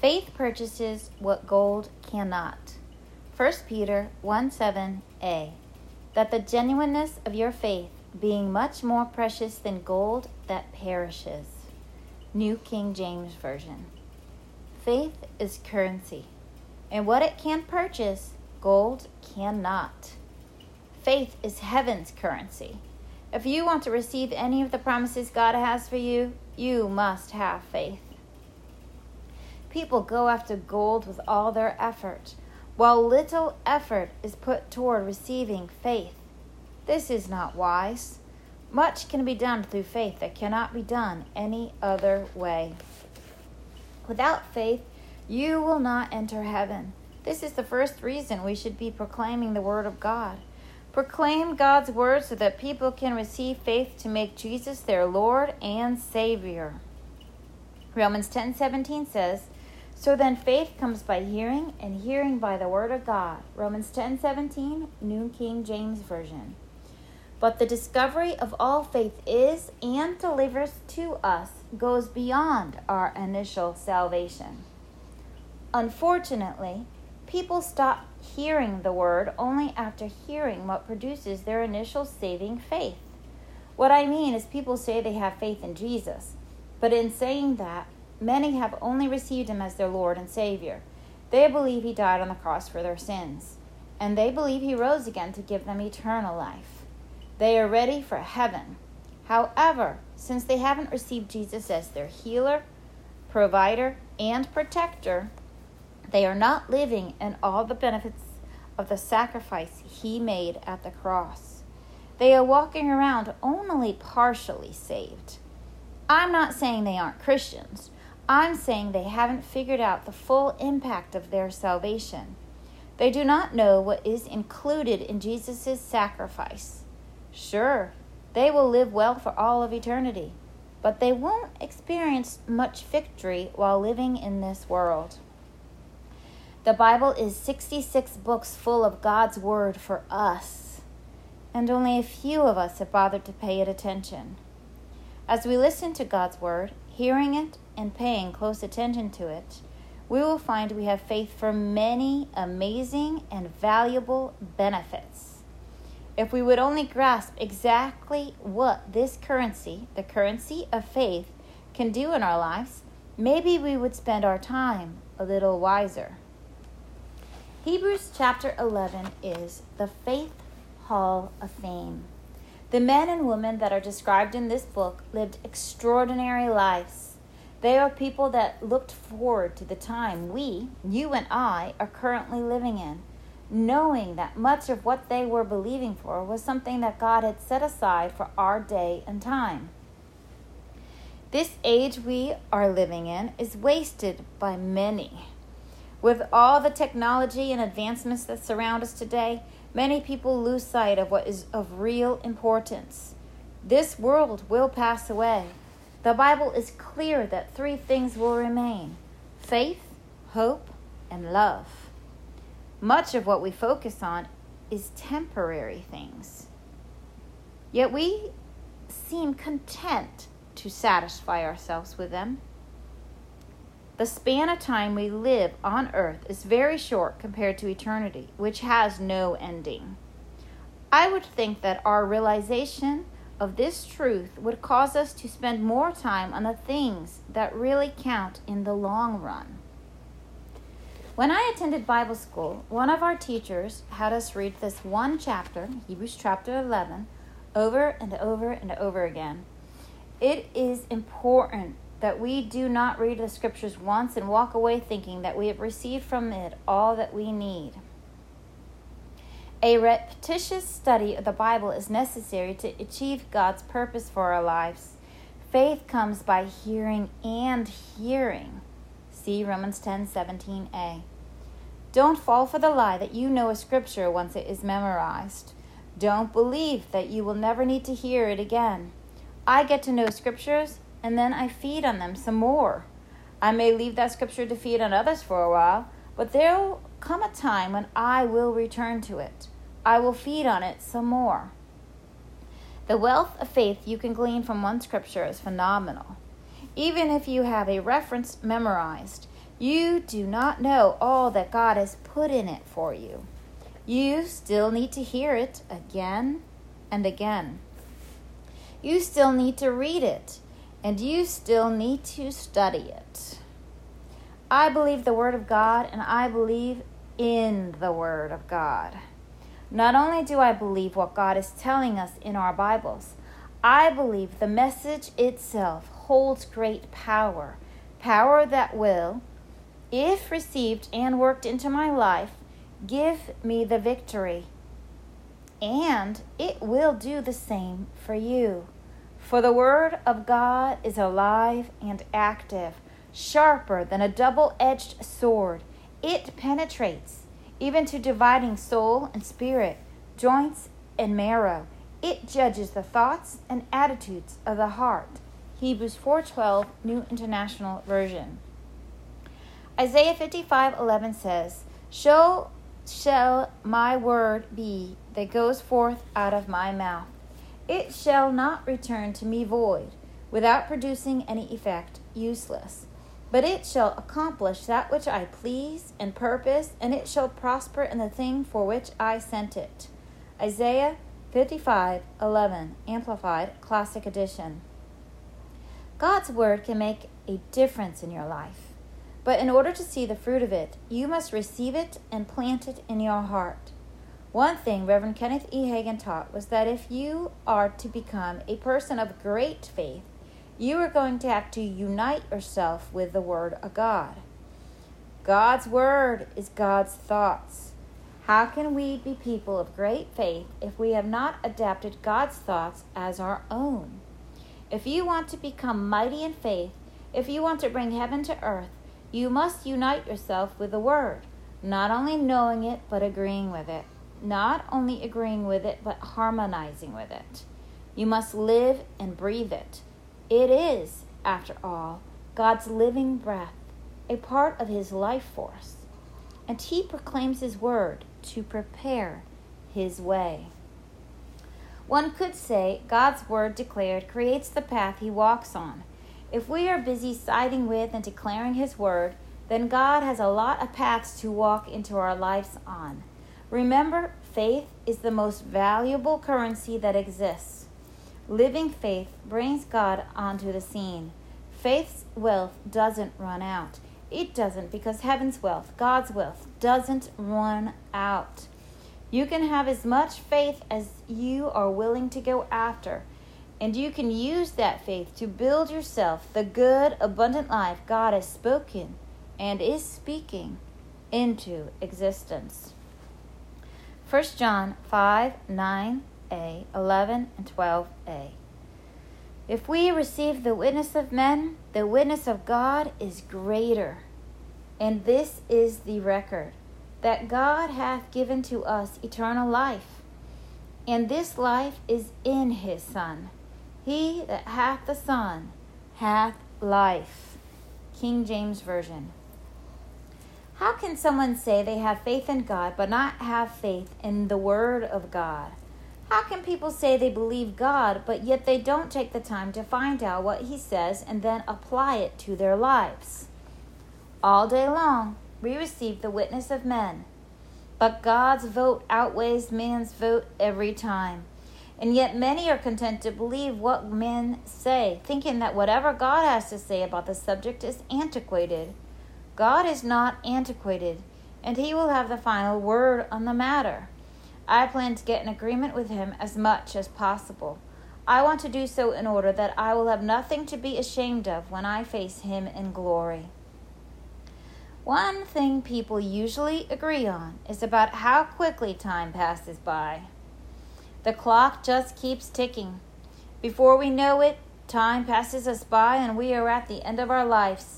Faith purchases what gold cannot. 1 Peter 1 7a. That the genuineness of your faith, being much more precious than gold that perishes. New King James Version. Faith is currency, and what it can purchase, gold cannot. Faith is heaven's currency. If you want to receive any of the promises God has for you, you must have faith. People go after gold with all their effort, while little effort is put toward receiving faith. This is not wise. Much can be done through faith that cannot be done any other way. Without faith, you will not enter heaven. This is the first reason we should be proclaiming the Word of God. Proclaim God's Word so that people can receive faith to make Jesus their Lord and Savior. Romans 10:17 says, "So then faith comes by hearing, and hearing by the word of God." Romans 10:17, New King James Version. But the discovery of all faith is and delivers to us goes beyond our initial salvation. Unfortunately, people stop hearing the word only after hearing what produces their initial saving faith. What I mean is, people say they have faith in Jesus, but in saying that, many have only received him as their Lord and Savior. They believe he died on the cross for their sins, and they believe he rose again to give them eternal life. They are ready for heaven. However, since they haven't received Jesus as their healer, provider, and protector, they are not living in all the benefits of the sacrifice he made at the cross. They are walking around only partially saved. I'm not saying they aren't Christians. I'm saying they haven't figured out the full impact of their salvation. They do not know what is included in Jesus' sacrifice. Sure, they will live well for all of eternity, but they won't experience much victory while living in this world. The Bible is 66 books full of God's Word for us, and only a few of us have bothered to pay it attention. As we listen to God's Word, hearing it and paying close attention to it, we will find we have faith for many amazing and valuable benefits. If we would only grasp exactly what this currency, the currency of faith, can do in our lives, maybe we would spend our time a little wiser. Hebrews chapter 11 is the Faith Hall of Fame. The men and women that are described in this book lived extraordinary lives. They are people that looked forward to the time we, you and I, are currently living in, knowing that much of what they were believing for was something that God had set aside for our day and time. This age we are living in is wasted by many. With all the technology and advancements that surround us today, many people lose sight of what is of real importance. This world will pass away. The Bible is clear that three things will remain faith, hope, and love. Much of what we focus on is temporary things. Yet we seem content to satisfy ourselves with them. The span of time we live on earth is very short compared to eternity, which has no ending. I would think that our realization of this truth would cause us to spend more time on the things that really count in the long run. When I attended Bible school, one of our teachers had us read this one chapter, Hebrews chapter 11, over and over and over again. It is important that we do not read the scriptures once and walk away thinking that we have received from it all that we need. A repetitious study of the Bible is necessary to achieve God's purpose for our lives. Faith comes by hearing and hearing. See Romans 10 17a. Don't fall for the lie that you know a scripture once it is memorized. Don't believe that you will never need to hear it again. I get to know scriptures and then I feed on them some more. I may leave that scripture to feed on others for a while, but there'll come a time when I will return to it. I will feed on it some more. The wealth of faith you can glean from one scripture is phenomenal. Even if you have a reference memorized, You do not know all that God has put in it for you. You still need to hear it again and again. You still need to read it, and you still need to study it. I believe the Word of God, and I believe in the Word of God. Not only do I believe what God is telling us in our Bibles, I believe the message itself holds great power, power that will, if received and worked into my life, give me the victory. And it will do the same for you. For the Word of God is alive and active, sharper than a double edged sword. It penetrates even to dividing soul and spirit, joints and marrow. It judges the thoughts and attitudes of the heart. Hebrews 4:12 New International Version. Isaiah 55:11 says, "So shall my word be that goes forth out of my mouth. It shall not return to me void, without producing any effect, useless. But it shall accomplish that which I please and purpose, and it shall prosper in the thing for which I sent it." Isaiah 55:11 Amplified Classic Edition. God's word can make a difference in your life. But in order to see the fruit of it, you must receive it and plant it in your heart. One thing Reverend Kenneth E. Hagin taught was that if you are to become a person of great faith, you are going to have to unite yourself with the Word of God. God's Word is God's thoughts. How can we be people of great faith if we have not adapted God's thoughts as our own? If you want to become mighty in faith, if you want to bring heaven to earth, you must unite yourself with the Word, not only knowing it, but agreeing with it. Not only agreeing with it, but harmonizing with it. You must live and breathe it. It is, after all, God's living breath, a part of His life force. And He proclaims His Word to prepare His way. One could say God's Word declared creates the path He walks on. If we are busy siding with and declaring His word, then God has a lot of paths to walk into our lives on. Remember, faith is the most valuable currency that exists. Living faith brings God onto the scene. Faith's wealth doesn't run out. It doesn't because heaven's wealth, God's wealth, doesn't run out. You can have as much faith as you are willing to go after. And you can use that faith to build yourself the good, abundant life God has spoken and is speaking into existence. 1 John 5 9a, 11, and 12a. If we receive the witness of men, the witness of God is greater. And this is the record that God hath given to us eternal life. And this life is in his Son. He that hath the Son hath life. King James Version. How can someone say they have faith in God but not have faith in the Word of God? How can people say they believe God but yet they don't take the time to find out what He says and then apply it to their lives? All day long, we receive the witness of men, but God's vote outweighs man's vote every time. And yet many are content to believe what men say, thinking that whatever God has to say about the subject is antiquated. God is not antiquated, and He will have the final word on the matter. I plan to get an agreement with Him as much as possible. I want to do so in order that I will have nothing to be ashamed of when I face Him in glory. One thing people usually agree on is about how quickly time passes by. The clock just keeps ticking. Before we know it, time passes us by and we are at the end of our lives.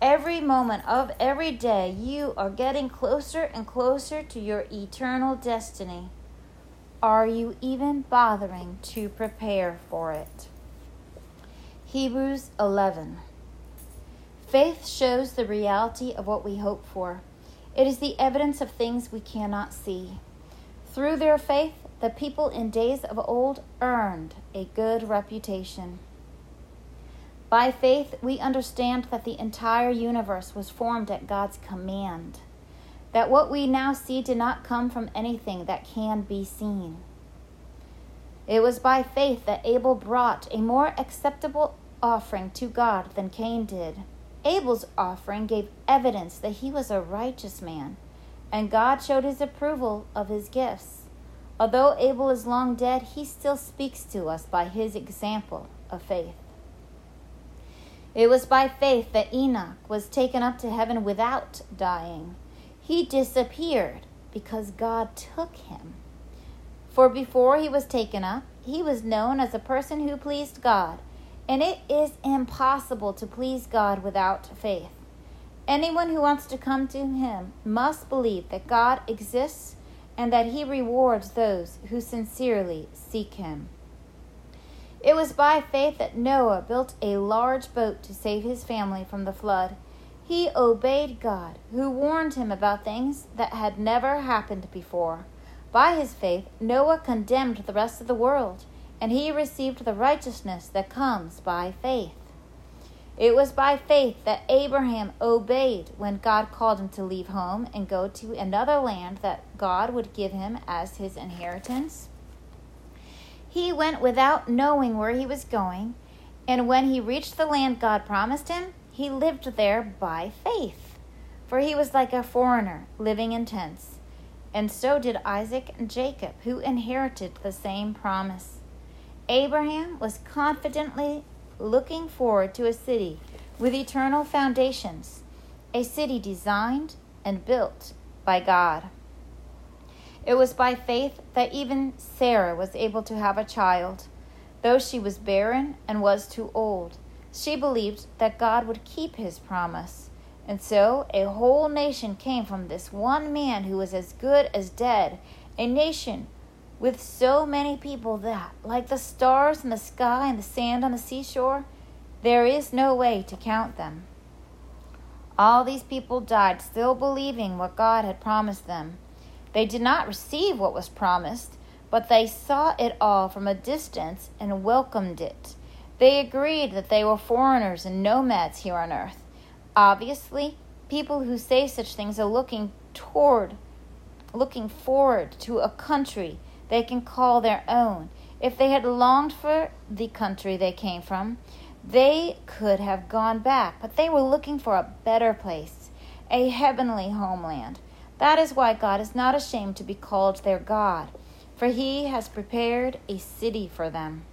Every moment of every day, you are getting closer and closer to your eternal destiny. Are you even bothering to prepare for it? Hebrews 11. Faith shows the reality of what we hope for. It is the evidence of things we cannot see. Through their faith, the people in days of old earned a good reputation. By faith, we understand that the entire universe was formed at God's command, that what we now see did not come from anything that can be seen. It was by faith that Abel brought a more acceptable offering to God than Cain did. Abel's offering gave evidence that he was a righteous man, and God showed his approval of his gifts. Although Abel is long dead, he still speaks to us by his example of faith. It was by faith that Enoch was taken up to heaven without dying. He disappeared because God took him. For before he was taken up, he was known as a person who pleased God, and it is impossible to please God without faith. Anyone who wants to come to him must believe that God exists and that he rewards those who sincerely seek him. It was by faith that Noah built a large boat to save his family from the flood. He obeyed God, who warned him about things that had never happened before. By his faith, Noah condemned the rest of the world, and he received the righteousness that comes by faith. It was by faith that Abraham obeyed when God called him to leave home and go to another land that God would give him as his inheritance. He went without knowing where he was going, and when he reached the land God promised him, he lived there by faith. For he was like a foreigner living in tents. And so did Isaac and Jacob, who inherited the same promise. Abraham was confidently looking forward to a city with eternal foundations, a city designed and built by God. It was by faith that even Sarah was able to have a child. Though she was barren and was too old, she believed that God would keep his promise. And so a whole nation came from this one man who was as good as dead, a nation with so many people that, like the stars in the sky and the sand on the seashore, there is no way to count them. All these people died still believing what God had promised them. They did not receive what was promised, but they saw it all from a distance and welcomed it. They agreed that they were foreigners and nomads here on earth. Obviously, people who say such things are looking toward, looking forward to a country they can call their own. If they had longed for the country they came from, they could have gone back, but they were looking for a better place, a heavenly homeland. That is why God is not ashamed to be called their God, for he has prepared a city for them.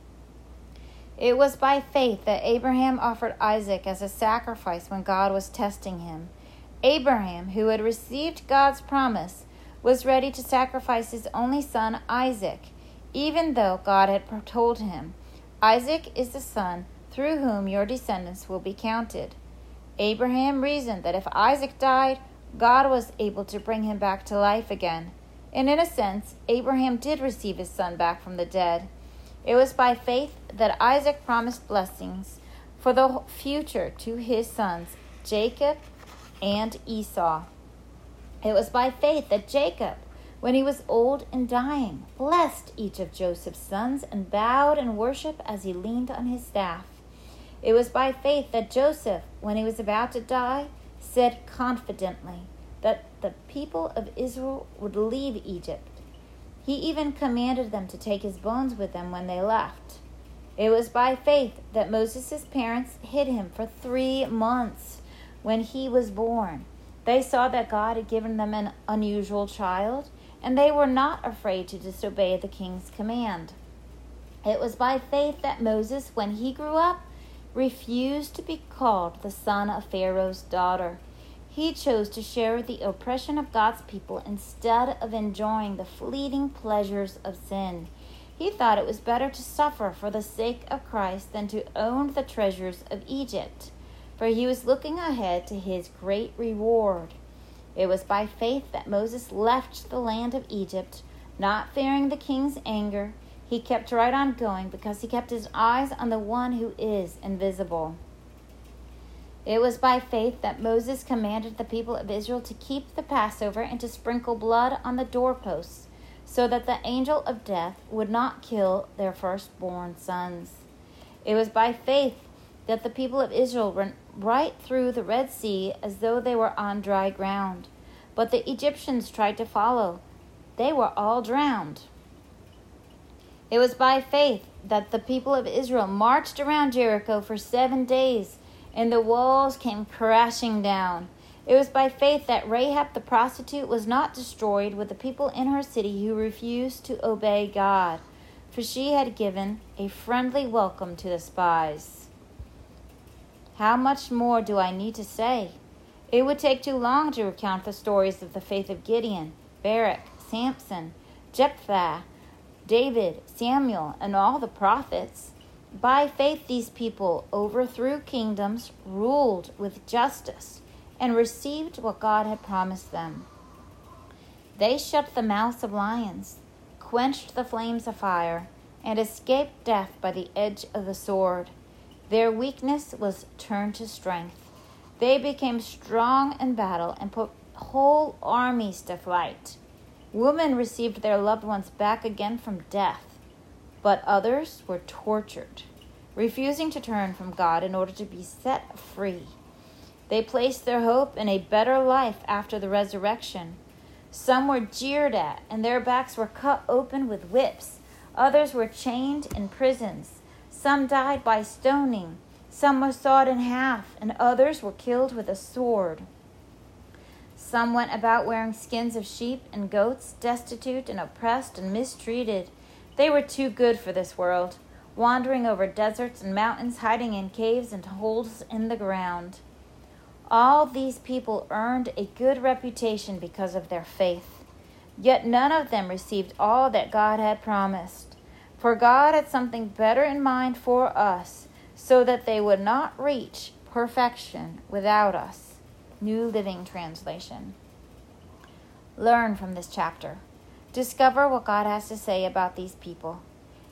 It was by faith that Abraham offered Isaac as a sacrifice when God was testing him. Abraham, who had received God's promise, was ready to sacrifice his only son, Isaac, even though God had told him, Isaac is the son through whom your descendants will be counted. Abraham reasoned that if Isaac died, God was able to bring him back to life again. And in a sense, Abraham did receive his son back from the dead. It was by faith that Isaac promised blessings for the future to his sons, Jacob and Esau. It was by faith that Jacob, when he was old and dying, blessed each of Joseph's sons and bowed in worship as he leaned on his staff. It was by faith that Joseph, when he was about to die, said confidently that the people of Israel would leave Egypt. He even commanded them to take his bones with them when they left. It was by faith that Moses' parents hid him for three months when he was born they saw that God had given them an unusual child, and they were not afraid to disobey the king's command. It was by faith that Moses, when he grew up, refused to be called the son of Pharaoh's daughter. He chose to share the oppression of God's people instead of enjoying the fleeting pleasures of sin. He thought it was better to suffer for the sake of Christ than to own the treasures of Egypt for he was looking ahead to his great reward. It was by faith that Moses left the land of Egypt, not fearing the king's anger. He kept right on going because he kept his eyes on the one who is invisible. It was by faith that Moses commanded the people of Israel to keep the Passover and to sprinkle blood on the doorposts, so that the angel of death would not kill their firstborn sons. It was by faith that the people of Israel went right through the Red Sea as though they were on dry ground. But the Egyptians tried to follow. They were all drowned. It was by faith that the people of Israel marched around Jericho for seven days, and the walls came crashing down. It was by faith that Rahab the prostitute was not destroyed with the people in her city who refused to obey God, for she had given a friendly welcome to the spies. How much more do I need to say? It would take too long to recount the stories of the faith of Gideon, Barak, Samson, Jephthah, David, Samuel, and all the prophets. By faith, these people overthrew kingdoms, ruled with justice, and received what God had promised them. They shut the mouths of lions, quenched the flames of fire, and escaped death by the edge of the sword. Their weakness was turned to strength. They became strong in battle and put whole armies to flight. Women received their loved ones back again from death, but others were tortured, refusing to turn from God in order to be set free. They placed their hope in a better life after the resurrection. Some were jeered at, and their backs were cut open with whips. Others were chained in prisons. Some died by stoning. Some were sawed in half, and others were killed with a sword. Some went about wearing skins of sheep and goats, destitute and oppressed and mistreated. They were too good for this world, wandering over deserts and mountains, hiding in caves and holes in the ground. All these people earned a good reputation because of their faith. Yet none of them received all that God had promised. For God had something better in mind for us, so that they would not reach perfection without us. New Living Translation. Learn from this chapter. Discover what God has to say about these people,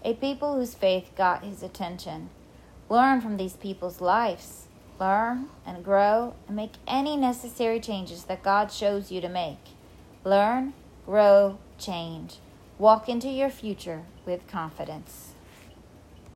a people whose faith got his attention. Learn from these people's lives. Learn and grow and make any necessary changes that God shows you to make. Learn, grow, change. Walk into your future with confidence.